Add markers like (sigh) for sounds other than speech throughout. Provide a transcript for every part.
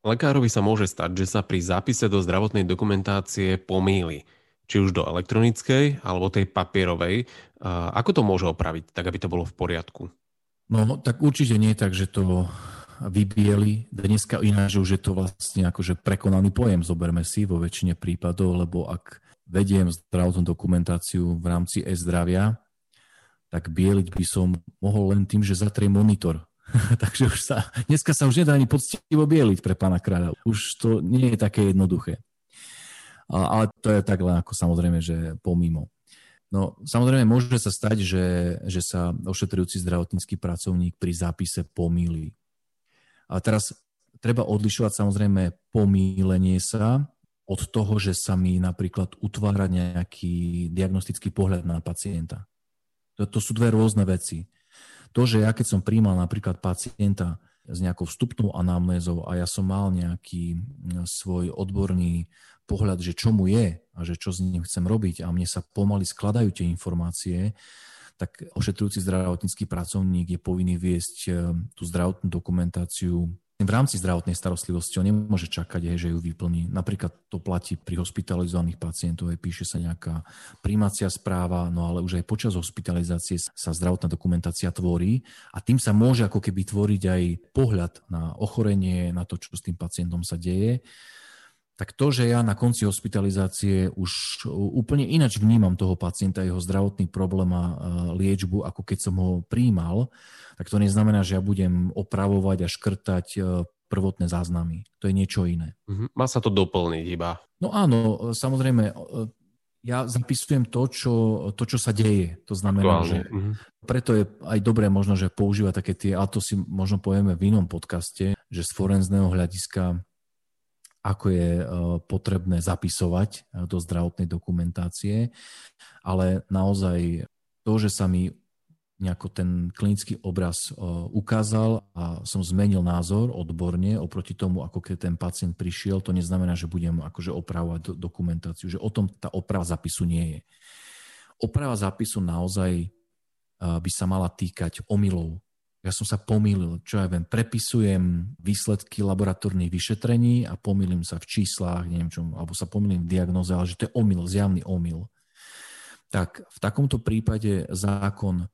Lekárovi sa môže stať, že sa pri zápise do zdravotnej dokumentácie pomýli, či už do elektronickej alebo tej papierovej. Ako to môže opraviť, tak aby to bolo v poriadku? No, tak určite nie tak, že to vybieli. Dneska ináč už je to vlastne akože prekonaný pojem, zoberme si vo väčšine prípadov, lebo ak vediem zdravotnú dokumentáciu v rámci e-zdravia, tak bieliť by som mohol len tým, že zatriem monitor (laughs) Takže už sa, dneska sa už nedá ani poctivo bieliť pre pána kráľa. Už to nie je také jednoduché. Ale to je tak len ako samozrejme, že pomimo. No samozrejme môže sa stať, že, že sa ošetrujúci zdravotnícky pracovník pri zápise pomýli. A teraz treba odlišovať samozrejme pomýlenie sa od toho, že sa mi napríklad utvára nejaký diagnostický pohľad na pacienta. To, to sú dve rôzne veci. To, že ja keď som príjmal napríklad pacienta s nejakou vstupnou anamnézou a ja som mal nejaký svoj odborný pohľad, že čo mu je a že čo s ním chcem robiť a mne sa pomaly skladajú tie informácie, tak ošetrujúci zdravotnícky pracovník je povinný viesť e, tú zdravotnú dokumentáciu v rámci zdravotnej starostlivosti on nemôže čakať, že ju vyplní. Napríklad to platí pri hospitalizovaných pacientov, píše sa nejaká príjmacia správa, no ale už aj počas hospitalizácie sa zdravotná dokumentácia tvorí a tým sa môže ako keby tvoriť aj pohľad na ochorenie, na to, čo s tým pacientom sa deje tak to, že ja na konci hospitalizácie už úplne inač vnímam toho pacienta, jeho zdravotný problém a liečbu, ako keď som ho príjmal, tak to neznamená, že ja budem opravovať a škrtať e, prvotné záznamy. To je niečo iné. Mhm. Má sa to doplniť iba. No áno, samozrejme, e, ja zapisujem to, čo, to, čo sa deje. To znamená, Aktuálne. že uh-huh. preto je aj dobré možno, že používať také tie, a to si možno povieme v inom podcaste, že z forenzného hľadiska ako je e, potrebné zapisovať e, do zdravotnej dokumentácie, ale naozaj to, že sa mi nejako ten klinický obraz e, ukázal a som zmenil názor odborne oproti tomu, ako keď ten pacient prišiel, to neznamená, že budem akože opravovať dokumentáciu, že o tom tá oprava zapisu nie je. Oprava zápisu naozaj by sa mala týkať omylov, ja som sa pomýlil, čo ja viem, prepisujem výsledky laboratórnych vyšetrení a pomýlim sa v číslach, neviem čo, alebo sa pomýlim v diagnoze, ale že to je omyl, zjavný omyl. Tak v takomto prípade zákon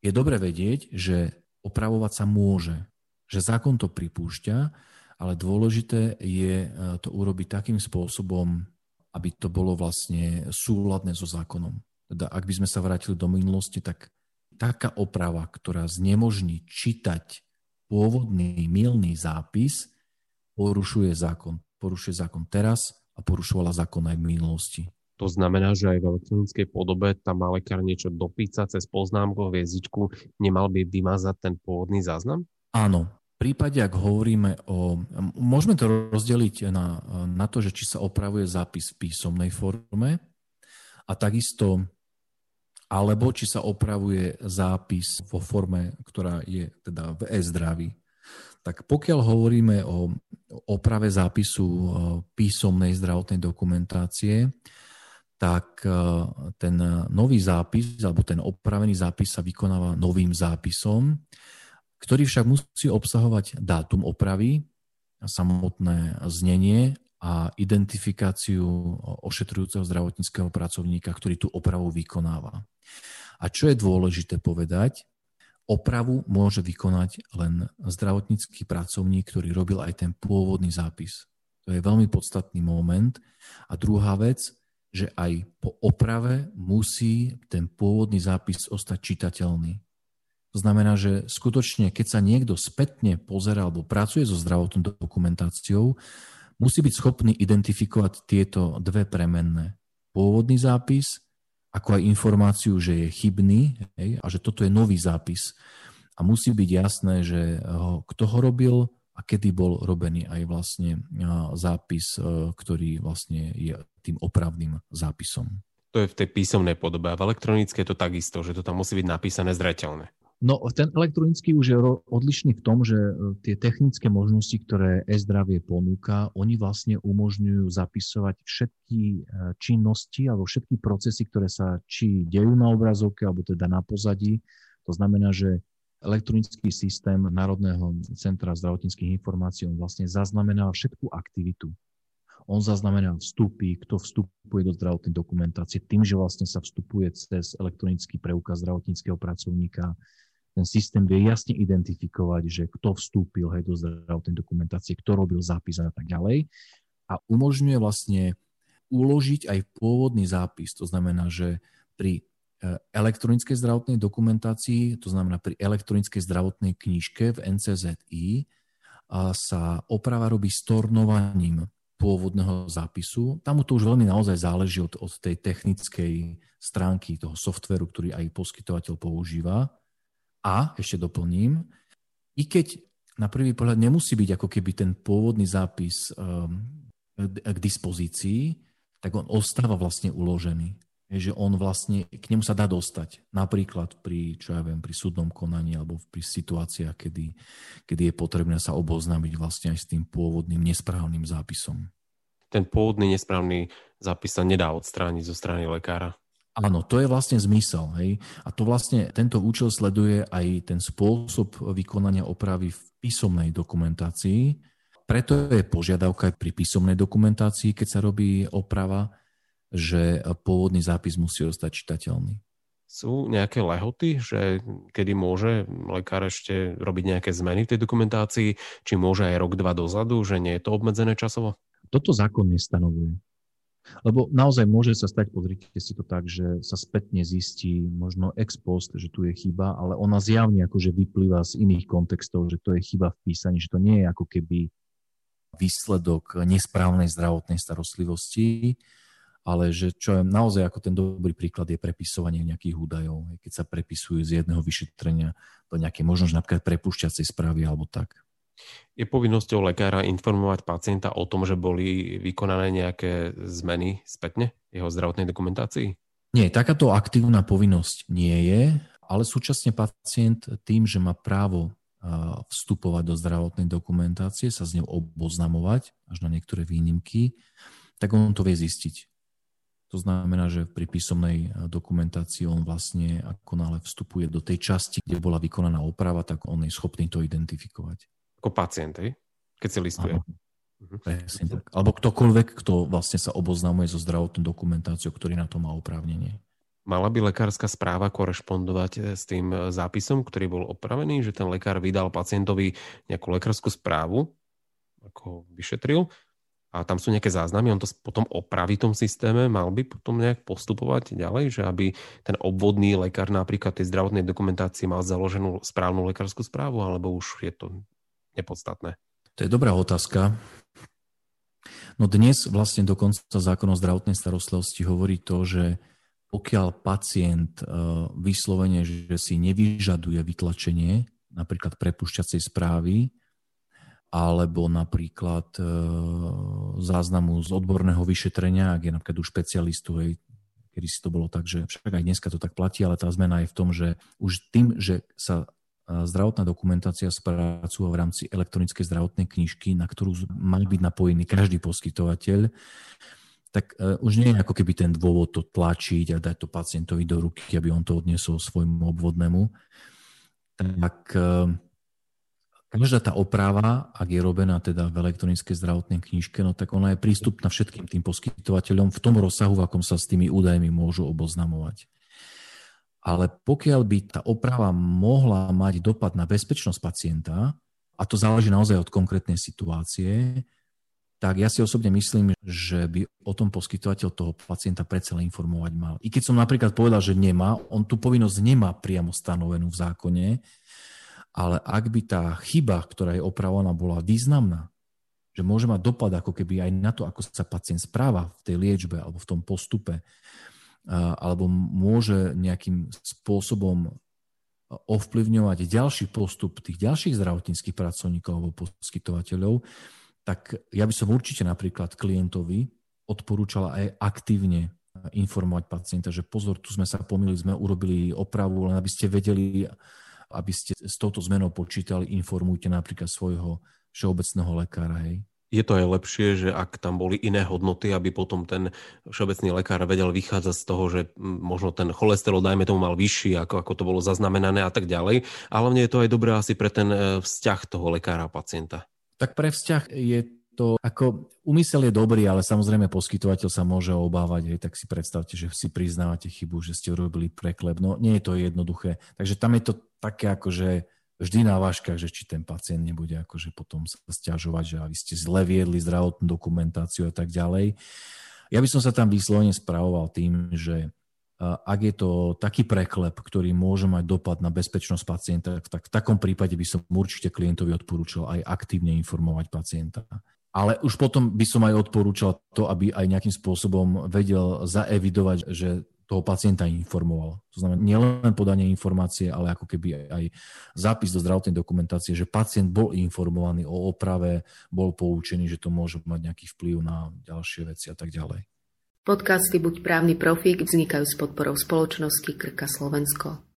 je dobre vedieť, že opravovať sa môže, že zákon to pripúšťa, ale dôležité je e, to urobiť takým spôsobom, aby to bolo vlastne súladné so zákonom. Teda ak by sme sa vrátili do minulosti, tak taká oprava, ktorá znemožní čítať pôvodný milný zápis, porušuje zákon. Porušuje zákon teraz a porušovala zákon aj v minulosti. To znamená, že aj v elektronickej podobe tam má lekár niečo dopísať cez poznámkové jazyčku, nemal by vymazať ten pôvodný záznam? Áno. V prípade, ak hovoríme o... Môžeme to rozdeliť na, na to, že či sa opravuje zápis v písomnej forme a takisto alebo či sa opravuje zápis vo forme, ktorá je teda v e-zdraví. Tak pokiaľ hovoríme o oprave zápisu písomnej zdravotnej dokumentácie, tak e, ten nový zápis alebo ten opravený zápis sa vykonáva novým zápisom, ktorý však musí obsahovať dátum opravy, samotné znenie a identifikáciu ošetrujúceho zdravotníckého pracovníka, ktorý tú opravu vykonáva. A čo je dôležité povedať, opravu môže vykonať len zdravotnícky pracovník, ktorý robil aj ten pôvodný zápis. To je veľmi podstatný moment. A druhá vec, že aj po oprave musí ten pôvodný zápis ostať čitateľný. To znamená, že skutočne, keď sa niekto spätne pozera alebo pracuje so zdravotnou dokumentáciou, musí byť schopný identifikovať tieto dve premenné. Pôvodný zápis, ako aj informáciu, že je chybný hej, a že toto je nový zápis. A musí byť jasné, že ho, kto ho robil a kedy bol robený aj vlastne zápis, e, ktorý vlastne je tým opravným zápisom. To je v tej písomnej podobe a v elektronické je to takisto, že to tam musí byť napísané zreteľné. No ten elektronický už je odlišný v tom, že e, tie technické možnosti, ktoré e-zdravie ponúka, oni vlastne umožňujú zapisovať všetky e, činnosti alebo všetky procesy, ktoré sa či dejú na obrazovke, alebo teda na pozadí. To znamená, že elektronický systém Národného centra zdravotníckých informácií, on vlastne zaznamená všetku aktivitu. On zaznamená vstupy, kto vstupuje do zdravotnej dokumentácie, tým, že vlastne sa vstupuje cez elektronický preukaz zdravotníckého pracovníka. Ten systém vie jasne identifikovať, že kto vstúpil hej, do zdravotnej dokumentácie, kto robil zápis a tak ďalej. A umožňuje vlastne uložiť aj pôvodný zápis. To znamená, že pri E, elektronickej zdravotnej dokumentácii, to znamená pri elektronickej zdravotnej knižke v NCZI, sa oprava robí stornovaním pôvodného zápisu. Tam to už veľmi naozaj záleží od, od tej technickej stránky toho softveru, ktorý aj poskytovateľ používa. A, ešte doplním, i keď na prvý pohľad nemusí byť ako keby ten pôvodný zápis um, k dispozícii, tak on ostáva vlastne uložený že on vlastne, k nemu sa dá dostať. Napríklad pri, čo ja viem, pri súdnom konaní alebo pri situáciách, kedy, kedy je potrebné sa oboznámiť vlastne aj s tým pôvodným nesprávnym zápisom. Ten pôvodný nesprávny zápis sa nedá odstrániť zo strany lekára. Áno, to je vlastne zmysel. Hej? A to vlastne tento účel sleduje aj ten spôsob vykonania opravy v písomnej dokumentácii. Preto je požiadavka aj pri písomnej dokumentácii, keď sa robí oprava, že pôvodný zápis musí ostať čitateľný. Sú nejaké lehoty, že kedy môže lekár ešte robiť nejaké zmeny v tej dokumentácii, či môže aj rok, dva dozadu, že nie je to obmedzené časovo? Toto zákon nestanovuje. Lebo naozaj môže sa stať, pozrite si to tak, že sa spätne zistí možno ex post, že tu je chyba, ale ona zjavne akože vyplýva z iných kontextov, že to je chyba v písaní, že to nie je ako keby výsledok nesprávnej zdravotnej starostlivosti, ale že čo je naozaj ako ten dobrý príklad je prepisovanie nejakých údajov, keď sa prepisujú z jedného vyšetrenia do nejakej možno napríklad prepušťacej správy alebo tak. Je povinnosťou lekára informovať pacienta o tom, že boli vykonané nejaké zmeny spätne jeho zdravotnej dokumentácii? Nie, takáto aktívna povinnosť nie je, ale súčasne pacient tým, že má právo vstupovať do zdravotnej dokumentácie, sa s ňou oboznamovať, až na niektoré výnimky, tak on to vie zistiť. To znamená, že pri písomnej dokumentácii on vlastne ako nále vstupuje do tej časti, kde bola vykonaná oprava, tak on je schopný to identifikovať. Ako pacient, keď si listuje. Mhm. Presne tak. Alebo ktokoľvek, kto vlastne sa oboznamuje so zdravotnou dokumentáciou, ktorý na to má oprávnenie. Mala by lekárska správa korešpondovať eh, s tým eh, zápisom, ktorý bol opravený, že ten lekár vydal pacientovi nejakú lekárskú správu, ako vyšetril, a tam sú nejaké záznamy, on to potom opraví v tom systéme, mal by potom nejak postupovať ďalej, že aby ten obvodný lekár napríklad tej zdravotnej dokumentácii mal založenú správnu lekárskú správu, alebo už je to nepodstatné? To je dobrá otázka. No dnes vlastne dokonca zákon o zdravotnej starostlivosti hovorí to, že pokiaľ pacient e, vyslovene, že si nevyžaduje vytlačenie napríklad prepušťacej správy, alebo napríklad e, záznamu z odborného vyšetrenia, ak je napríklad u špecialistu, hej, kedy si to bolo tak, že však aj dneska to tak platí, ale tá zmena je v tom, že už tým, že sa zdravotná dokumentácia spracúva v rámci elektronickej zdravotnej knižky, na ktorú mal byť napojený každý poskytovateľ, tak e, už nie je ako keby ten dôvod to tlačiť a dať to pacientovi do ruky, aby on to odniesol svojmu obvodnému. Tak e, každá tá oprava, ak je robená teda v elektronickej zdravotnej knižke, no tak ona je prístupná všetkým tým poskytovateľom v tom rozsahu, v akom sa s tými údajmi môžu oboznamovať. Ale pokiaľ by tá oprava mohla mať dopad na bezpečnosť pacienta, a to záleží naozaj od konkrétnej situácie, tak ja si osobne myslím, že by o tom poskytovateľ toho pacienta predsa informovať mal. I keď som napríklad povedal, že nemá, on tú povinnosť nemá priamo stanovenú v zákone, ale ak by tá chyba, ktorá je opravovaná, bola významná, že môže mať dopad ako keby aj na to, ako sa pacient správa v tej liečbe alebo v tom postupe, alebo môže nejakým spôsobom ovplyvňovať ďalší postup tých ďalších zdravotníckých pracovníkov alebo poskytovateľov, tak ja by som určite napríklad klientovi odporúčala aj aktívne informovať pacienta, že pozor, tu sme sa pomýlili, sme urobili opravu, len aby ste vedeli, aby ste s touto zmenou počítali, informujte napríklad svojho všeobecného lekára. Hej. Je to aj lepšie, že ak tam boli iné hodnoty, aby potom ten všeobecný lekár vedel vychádzať z toho, že možno ten cholesterol, dajme tomu, mal vyšší, ako, ako to bolo zaznamenané a tak ďalej. A hlavne je to aj dobré asi pre ten e, vzťah toho lekára a pacienta. Tak pre vzťah je to ako úmysel je dobrý, ale samozrejme poskytovateľ sa môže obávať, aj tak si predstavte, že si priznávate chybu, že ste urobili preklep. No nie je to jednoduché. Takže tam je to také ako, že vždy na váškach, že či ten pacient nebude akože potom sa stiažovať, že vy ste zle viedli zdravotnú dokumentáciu a tak ďalej. Ja by som sa tam vyslovene spravoval tým, že ak je to taký preklep, ktorý môže mať dopad na bezpečnosť pacienta, tak v takom prípade by som určite klientovi odporúčal aj aktívne informovať pacienta. Ale už potom by som aj odporúčal to, aby aj nejakým spôsobom vedel zaevidovať, že toho pacienta informoval. To znamená nielen podanie informácie, ale ako keby aj zápis do zdravotnej dokumentácie, že pacient bol informovaný o oprave, bol poučený, že to môže mať nejaký vplyv na ďalšie veci a tak ďalej. Podcasty Buď právny profík vznikajú s podporou spoločnosti Krka Slovensko.